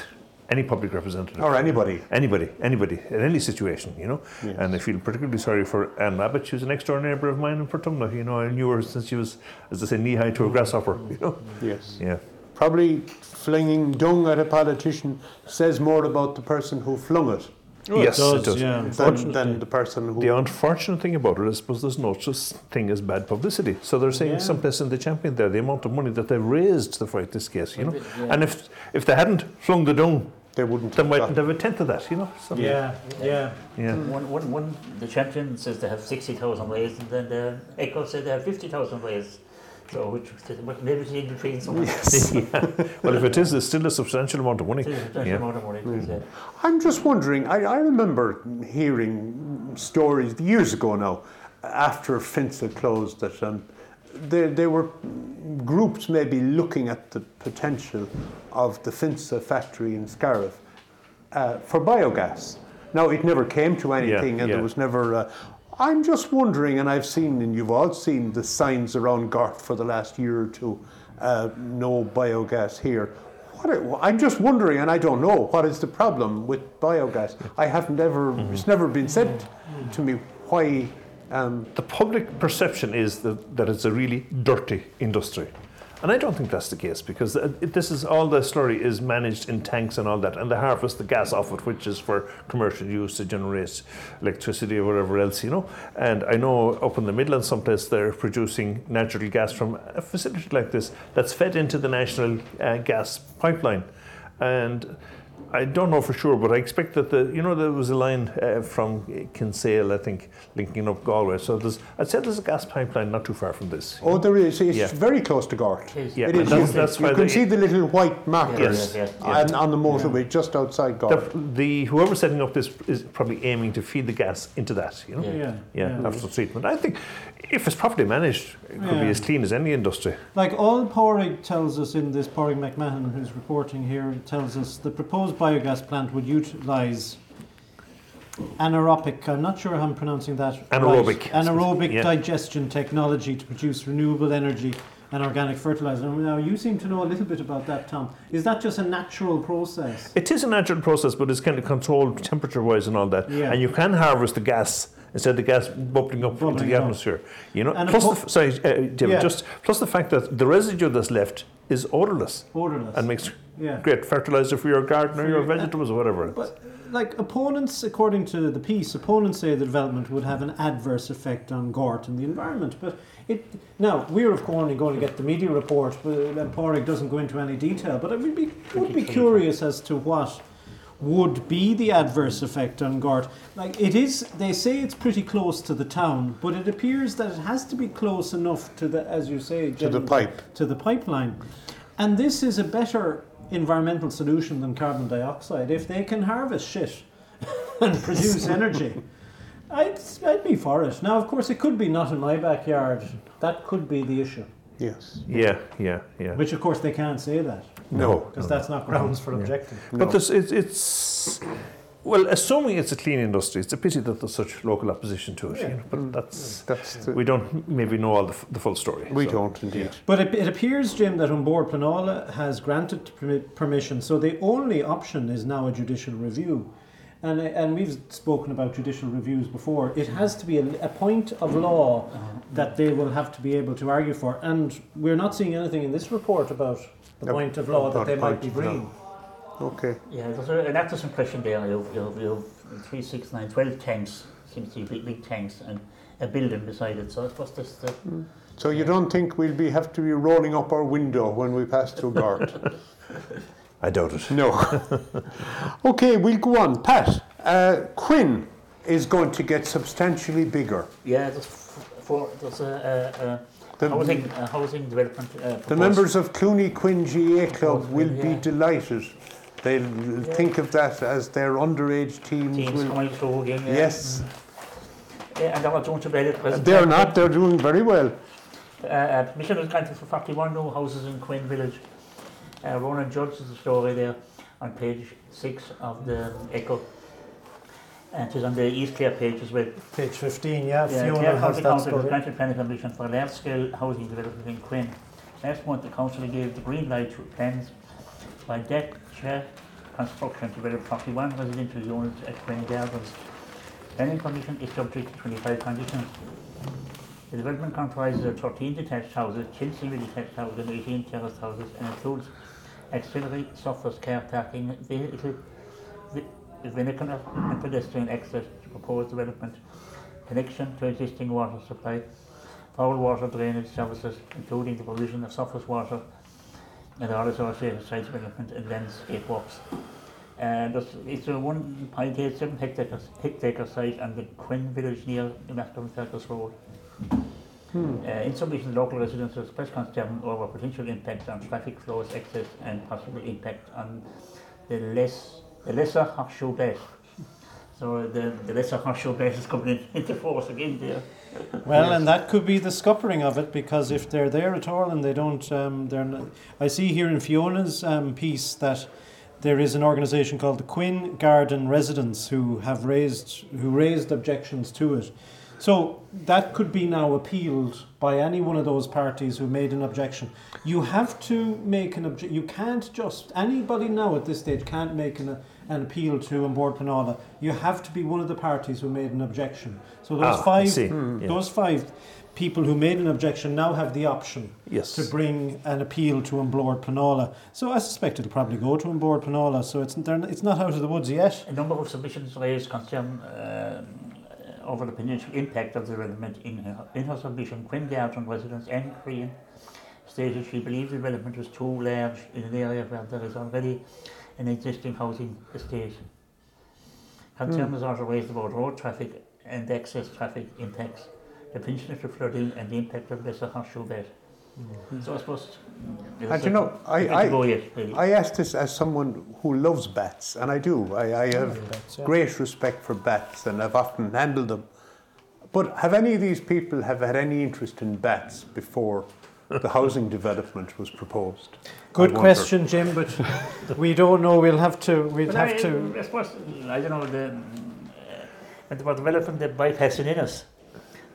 any public representative. Or anybody. anybody anybody in any situation you know? And I feel particularly sorry for Anne Abbott. She was a next door neighbour of mine in Portumna you know? I knew her since she was as I say knee high to a grasshopper you know? Yes. yeah. Probably flinging dung at a politician says more about the person who flung it Oh, yes does, it does yeah, than, unfortunately. than the person who. The unfortunate thing about it is, suppose there's no such thing as bad publicity. So they're saying Yeah. someplace in the champion there, the amount of money that they've raised to fight this case, you know. Yeah. And if if they hadn't flung the dung, they wouldn't. they have mightn't got- have a tenth of that, you know. So, Yeah, yeah. yeah. Mm, one, one, one, the champion says they have 60,000 ways, and then the Echo said they have 50,000 ways. So, which but maybe it's in between somewhere. yeah. Well, if it is, it's still a substantial amount of money. It's a substantial Yeah. amount of money, please, yeah. I'm just wondering. I, I remember hearing stories years ago now, after Finsa closed, that um, there, there were groups maybe looking at the potential of the Finsa factory in Scariff uh, for biogas. Now, it never came to anything, and yeah. there was never. Uh, I'm just wondering, and I've seen, and you've all seen the signs around Gort for the last year or two uh, no biogas here. What are, I'm just wondering, and I don't know, what is the problem with biogas? I haven't ever, it's never been said to me why. Um, The public perception is that, that it's a really dirty industry. And I don't think that's the case because this is all the slurry is managed in tanks and all that, and they harvest the gas off it, which is for commercial use to generate electricity or whatever else, you know. And I know up in the Midlands, someplace they're producing natural gas from a facility like this that's fed into the national uh, gas pipeline, and I don't know for sure, but I expect that the you know there was a line uh, from Kinsale, I think, linking up Galway. So there's I'd say there's a gas pipeline not too far from this. Oh, there is. It's Yeah. very close to Gort. It is. Yeah, it and that's- you that's you can the- see the little white markers Yes. Yes, yes, on, on the motorway just outside Gort. the whoever's setting up this is probably aiming to feed the gas into that. You know. Yeah. Yeah. Yeah, after treatment. I think if it's properly managed, it could be as clean as any industry. Like all Páraic tells us in this, Páraic McMahon, who's reporting here, tells us the proposed biogas plant would utilise anaerobic, I'm not sure how I'm pronouncing that. Anaerobic. Right, anaerobic Yeah. digestion technology to produce renewable energy and organic fertilizer. Now, you seem to know a little bit about that, Tom. Is that just a natural process? It is a natural process, but it's kind of controlled temperature wise and all that. Yeah. And you can harvest the gas instead of the gas bubbling up into Bubbling the up. atmosphere. You know, And plus a the, sorry, uh, David, Yeah. just plus the fact that the residue that's left is odorless Odorless. and makes yeah. great fertilizer for your garden or For your your- vegetables or whatever. But like opponents, according to the piece, opponents say the development would have an adverse effect on Gort and the environment. But it now we're of course only going to get the media report, but and Páraic doesn't go into any detail. But I would be would be curious as to what would be the adverse effect on Gort. Like it is, they say it's pretty close to the town, but it appears that it has to be close enough to the, as you say, To the pipe. to the pipeline. And this is a better environmental solution than carbon dioxide. If they can harvest shit and produce energy, I'd, I'd be for it. Now, of course, it could be not in my backyard. That could be the issue. Yes. yeah, yeah, yeah. Which, of course, they can't say that No. because that's not grounds for objecting. But there's, it's, it's well, assuming it's a clean industry, it's a pity that there's such local opposition to it. You know, but that's That's the, we don't maybe know all the, f- the full story. we so. don't indeed. But it, it appears, Jim, that Bord Pleanála has granted permission. So the only option is now a judicial review. And, uh, and we've spoken about judicial reviews before. It has to be a, a point of law uh-huh. that they will have to be able to argue for. And we're not seeing anything in this report about the Yep. point of law that they might be of law. bringing. Okay. Yeah, there's a, an actor's impression there. You've, you've, you've 3, 6, 9, 12 tanks, seems to be big, big tanks, and a building beside it. So I suppose this the, mm. So you don't think we'll be have to be rolling up our window when we pass through Gort? I doubt it. no. okay, we'll go on. Pat, uh, Quin is going to get substantially bigger. yeah, there's, f- four, there's a, a, a The, housing, a housing development. Uh, the members of Clooney Quin GAA Club will be delighted. They'll think of that as their underage teams. teams will, coming through again. Yeah. yes, Yeah, and they're not doing too bad at present. they're not. They're doing very well. Uh, uh, permission was granted for 41 new houses in Quin Village. Uh, Ronan is the story there on page 6 of the Echo. And it's on the East Clare page as well. Page 15, yeah, Yeah, Fiona has County that story. granted planning permission for large scale housing development in Quin. Last month, the council gave the green light to plans by chair construction to develop 41 residential units at Quin Gardens. Planning permission is subject to 25 conditions. The development comprises of 13 detached houses, 10 semi-detached houses and 18 terraced houses and includes auxiliary surface car parking, vehicle, ve- vehicular and pedestrian access to proposed development, connection to existing water supply, foul water drainage services, including the provision of surface water and all associated site development and landscape works. And there's, it's a 1.87 hectare, hectare site on the Quin village near the Mascom Circus Road. Uh, in submission, local residents expressed concern over potential impact on traffic flows, access, and possible impact on the less the lesser horseshoe base. So the, the lesser horseshoe base is coming into force again there. Well, and that could be the scuppering of it because if they're there at all and they don't, um, they're. Not, I see here in Fiona's um, piece that there is an organisation called the Quin Garden Residents who have raised who raised objections to it. So that could be now appealed by any one of those parties who made an objection. You have to make an objection. You can't just anybody now at this stage can't make an, an appeal to An Bord Pleanála. You have to be one of the parties who made an objection. So those Ah, five see. Yeah. those five people who made an objection now have the option Yes. to bring an appeal to An Bord Pleanála. So I suspect it'll probably go to An Bord Pleanála. So it's it's not out of the woods yet. A number of submissions raised concern um, over the potential impact of the development in her, in her submission. Quin Garden residents and Korean stated she believed the development was too large in an area where there is already an existing housing estate. Concerns hmm. are raised about road traffic and excess traffic impacts, the pension of flooding and the impact of lesser horseshoe bed. So I suppose... mm, And you know, I, I, really. I ask this as someone who loves bats, and I do. I, I have Bats, yeah. great respect for bats, and I've often handled them. But have any of these people have had any interest in bats before the housing development was proposed? Good question, Jim, but we don't know. We'll have to. We'll But have I, to. I suppose, I don't know, the, uh, when they were developing the bypass in Ennis,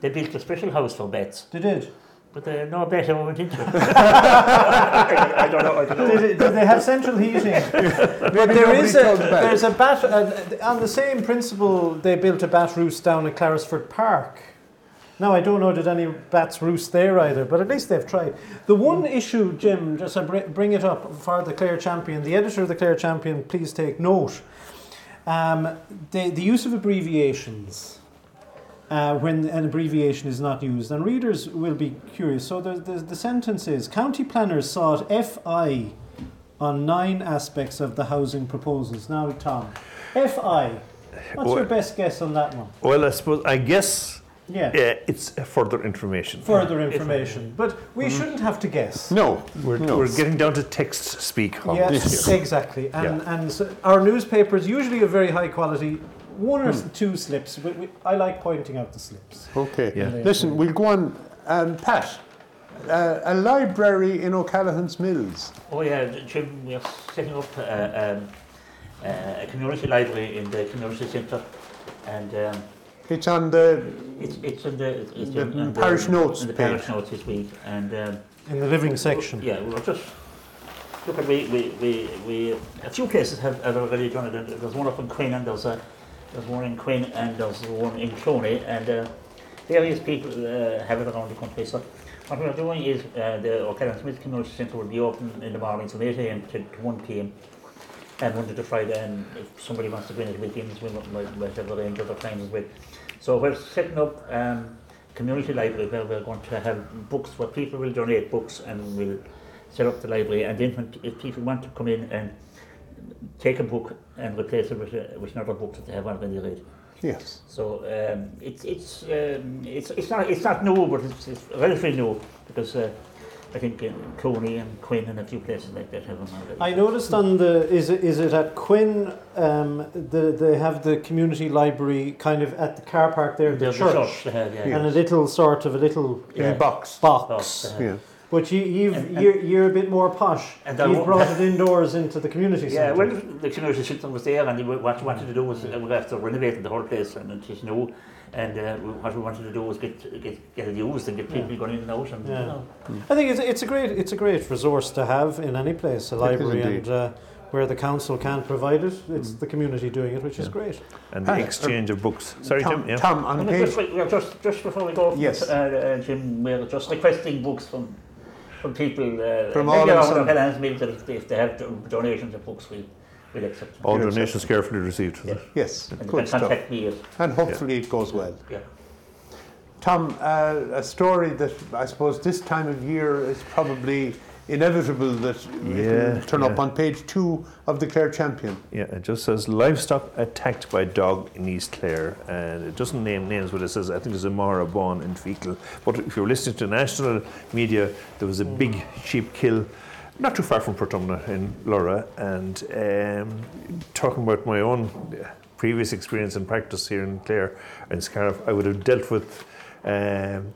they built a special house for bats, They did. But uh, no bat ever went into it. I don't know, I don't know. Did, did they have central heating? but there is a there's a bat uh, on the same principle. They built a bat roost down at Clarisford Park. Now I don't know did any bats roost there either, but at least they've tried. The one issue, Jim, just I bring it up for the Clare Champion. The editor of the Clare Champion, please take note. Um, the the use of abbreviations. Uh, when an abbreviation is not used, and readers will be curious. So the, the, the sentence is County planners sought FI on nine aspects of the housing proposals. Now, Tom, FI. What's your best guess on that one? Well, I suppose, I guess Yeah, uh, it's further information. further information. But we shouldn't have to guess. No, We're, no. we're getting down to text speak. on this Yes, exactly. And, and so our newspapers usually of very high quality. One or two slips. We, we, I like pointing out the slips. Okay. Yeah. Listen, we'll go on. Um, Pat, uh, a library in O'Callaghan's Mills. Oh yeah, Jim, we are setting up uh, um, uh, a community library in the community centre, and um, It's on the. it's it's in the it's The in, in parish notes in the page. parish notes this week, and um, In the living section. yeah, we were just look at we we, we, we a few places have, have already done it. There's one up in Quin, and there's a there's one in Quin, and there's one in Clooney, and uh, various people uh, have it around the country. So what we're doing is uh, the O'Callaghan's Mills Community Centre will be open in the mornings from 8 a.m. to, to 1 p.m. and Monday to Friday, and if somebody wants to in at weekends, we might, have a range of other times as well. So we're setting up um, community library where we're going to have books where people will donate books and we'll set up the library and then if people want to come in and take a book and replace it with, a, with another book that they have already read. Yes. So um, it's it's um, it's it's not it's not new, but it's, it's relatively new because uh, I think uh, Clooney and Quin and a few places like that have them already. I noticed on the is it is it at Quin um, the they have the community library kind of at the car park there, the There's church, they have, yeah. Yeah. and a little sort of a little In a Yeah. box. box. Box. Yeah. But you, you've And- and- you're, you're a bit more posh. And You've won't- brought it indoors into the community Yeah, centre. well, the community centre was there, and what we wanted to do was uh, we after renovating the whole place, and it is new. And uh, what we wanted to do was get get get it used and get people going in and out, and Yeah. you know. I think it's, it's a great it's a great resource to have in any place, a library, and uh, where the council can't provide it, it's the community doing it, which is great. And the Ah, exchange of books. Sorry, Tom, Jim. Yeah. Tom, on page. just, just just before we go, Yes. uh, uh, Jim, we're just requesting books from from people. Uh, From maybe all of around them. the Helens Mills, if, they- if they have do- donations of books, we we'll accept them. All You're donations carefully received. is Yeah. it? Yes, And good can stuff. contact me. And hopefully it goes well. yeah. Tom, uh, a story that I suppose this time of year is probably inevitable that it Yeah, turn up on page two of the Clare Champion. Yeah, it just says livestock attacked by dog in East Clare, and it doesn't name names, but it says I think it's a Mara Bawn in Feakle. But if you're listening to national media, there was a big sheep kill not too far from Portumna in Lura, and um, talking about my own previous experience and practice here in Clare and Scariff, I would have dealt with. Um,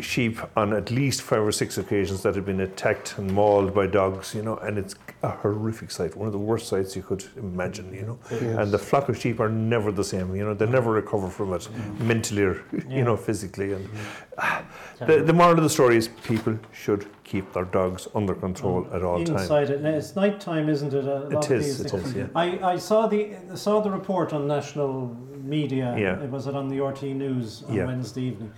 sheep on at least five or six occasions that have been attacked and mauled by dogs, you know, and it's a horrific sight, one of the worst sights you could imagine, you know. And the flock of sheep are never the same, you know, they never recover from it mentally or, you know, physically. And ah, the, the moral of the story is people should keep their dogs under control at all times. Inside it, it's night time, isn't it? A lot It of these it things. is, yeah. I, I saw the saw the report on national media. Yeah. It was it on the RTÉ News on Yeah. Wednesday evening,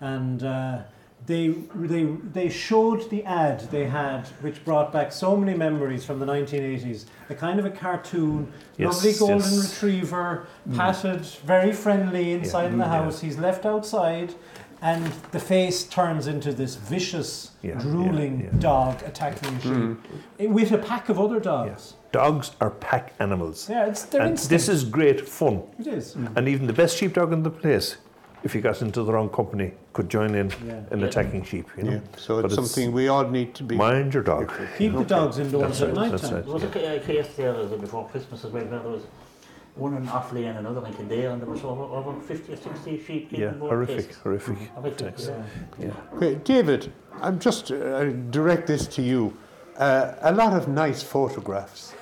and uh, they they they showed the ad they had, which brought back so many memories from the 1980s. A kind of a cartoon, Yes, lovely golden yes. Mm. retriever, patted, very friendly inside in the Yeah. house. He's left outside. and the face turns into this vicious, Yeah, drooling yeah, yeah. dog attacking the sheep eh, with a pack of other dogs. Dogs are pack animals. Yeah, it's their and instinct. this is great fun. it is. And even the best sheepdog in the place, if you got into the wrong company, could join in Yeah. in Yeah. attacking sheep. You know? Yeah, so But it's something we all need to be. Mind your dog. Keep the dogs indoors That's at right, night that's time. right. There was a ca- a case there uh, before Christmas as well, where there was one in Offaly and another in Kildare, and there was over, over 50 or 60 sheep Yeah, in both horrific, places. horrific. Horrific, Thanks. yeah. Okay, David, I'm just uh, direct this to you. Uh, a lot of nice photographs.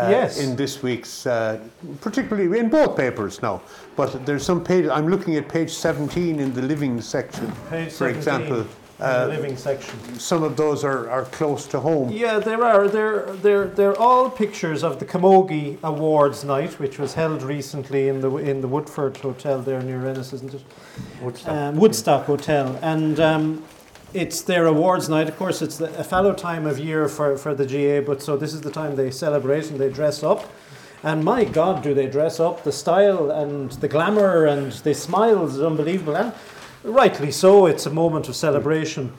Uh, Yes. In this week's, uh, particularly in both papers now, but there's some page. I'm looking at page 17 in the living section, Page for 17 example. in Uh, the living section. some of those are, are close to home. Yeah, there are. They're, they're, they're all pictures of the Camogie Awards night, which was held recently in the in the Woodford Hotel there near Ennis, isn't it? Woodstock. Um, Woodstock Hotel. And um, it's their awards night. Of course, it's the, a fallow time of year for, for the GA, but so this is the time they celebrate and they dress up. And my God, do they dress up? The style and the glamour and the smiles is unbelievable. And rightly so, it's a moment of celebration.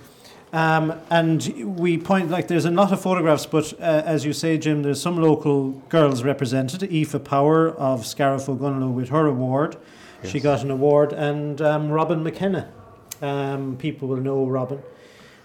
Um, and we point like there's a lot of photographs, but uh, as you say, Jim, there's some local girls represented. Aoife Power of Scariff Ogonnelloe with her award. She got an award, and um, Robin McKenna. Um, people will know Robin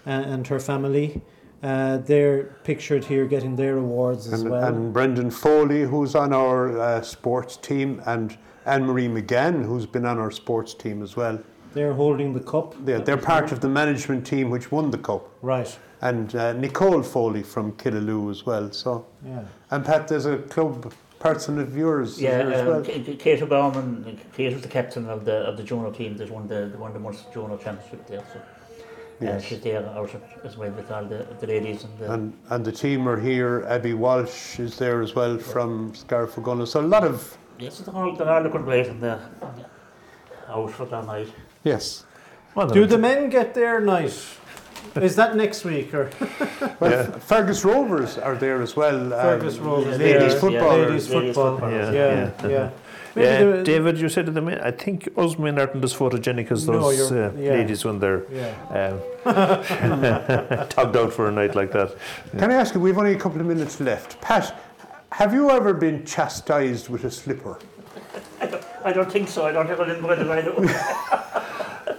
uh, and her family. Uh, they're pictured here getting their awards as And, well. and Brendan Foley, who's on our uh, sports team, and Anne Marie McGann, who's been on our sports team as well. they're holding the cup. They're, they're part of the management team which won the cup. Right. And uh, Nicole Foley from Killaloe as well. So, Yeah. and Pat, there's a club person of yours Yeah, here as um, well. K- K- Kate O'Gorman, was the captain of the of the Juno team. There's won the won the Munster Juno championship there. So uh, she's there out as well with all the, the ladies and the, And, and the team are here. Abby Walsh is there as well from Scariff Ogonnelloe. So a lot of yes, they're all, they're all looking great and they're out for that night. yes. Well, Do the men get their night? Is that next week or Well, Yeah. Fergus Rovers are there as well. um, Fergus Rovers? ladies Yeah, football. Ladies Ladies football. football. Yeah, Yeah, yeah. yeah. Maybe Yeah, David, you said to the men, I think us men aren't as photogenic as those you're- uh, yeah. ladies when they're Yeah. um, tugged out for a night like that. Can I ask you, we've only a couple of minutes left. Pat, have you ever been chastised with a slipper? I don't think so. I don't have a little bit of I know.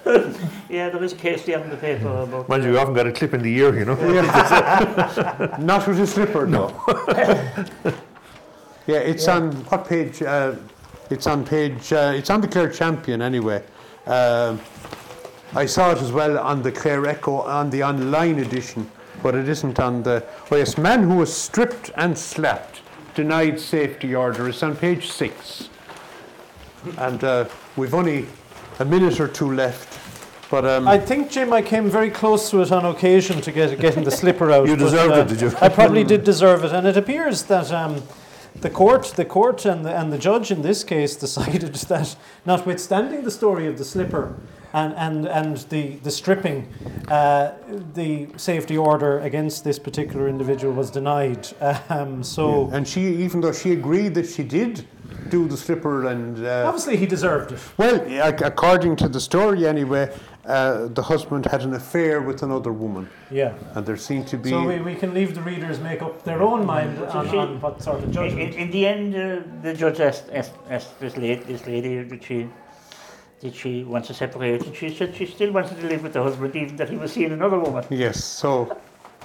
yeah, there is a case there in the paper about. Mind you, you often got a clip in the ear, you know. Not with a slipper, no. yeah, it's on what page? Uh, it's on page. Uh, it's on the Clare Champion anyway. Um, I saw it as well on the Clare Echo on the online edition, but it isn't on the. Oh yes, man who was stripped and slapped, denied safety order. It's on page six, and uh, we've only a minute or two left. But um, I think, Jim, I came very close to it on occasion to get getting the slipper out. You but, deserved uh, it, did you? I probably did deserve it, and it appears that um, the court, the court, and the, and the judge in this case decided that, notwithstanding the story of the slipper and and and the the stripping, uh, the safety order against this particular individual was denied. Um, so and she, even though she agreed that she did do the slipper and. Uh, obviously he deserved it. Well, according to the story anyway, uh, the husband had an affair with another woman, Yeah. and there seemed to be. So we, we can leave the readers make up their own mind So on, she- on what sort of judgment. in, in the end, uh, the judge asked, asked, asked this, lady, this lady did she did she want to separate, and she said she still wanted to live with the husband, even that he was seeing another woman. yes. So,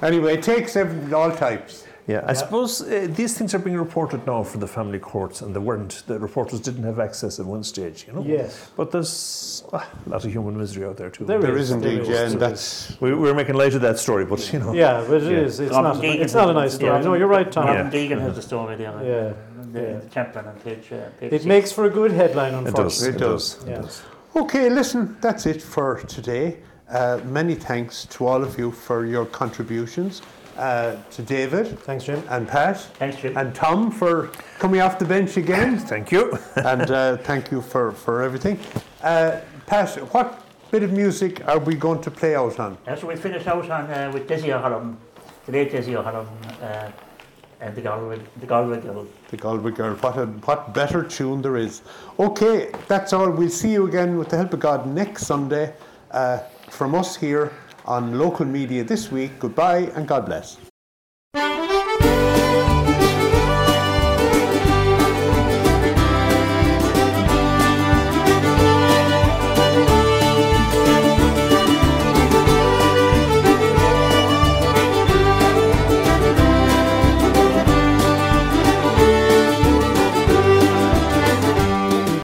anyway, it takes every, all types. Yeah, I Yeah. suppose uh, these things are being reported now from the family courts, and they weren't. The reporters didn't have access at one stage, you know. Yes. But there's ah, a lot of human misery out there too. There There is, is indeed, there is, yeah, and that's. we, we're making light of that story, but you know. Yeah, but it Yeah. is. It's Robin not. Deegan It's not a nice story. yeah. No, you're right, Tom. Robin Yeah. Deegan has the story there. Yeah, The, yeah. the champion on page, uh, page It six. makes for a good headline, It does. unfortunately. It does. It Yeah. does. Okay, listen, that's it for today. Uh, many thanks to all of you for your contributions. Uh, to David Thanks, Jim. and Pat Thanks, Jim. and Tom for coming off the bench again. Thank you. and uh, thank you for, for everything. Uh, Pat, what bit of music are we going to play out on? Uh, so we finish out on uh, with Desi O'Halloran, the late Desi O'Halloran, uh, and the Galway, the Galway Girl. The Galway Girl. What, a, what better tune there is. Okay, that's all. We'll see you again with the help of God next Sunday. uh, from us here on local media this week. Goodbye and God bless.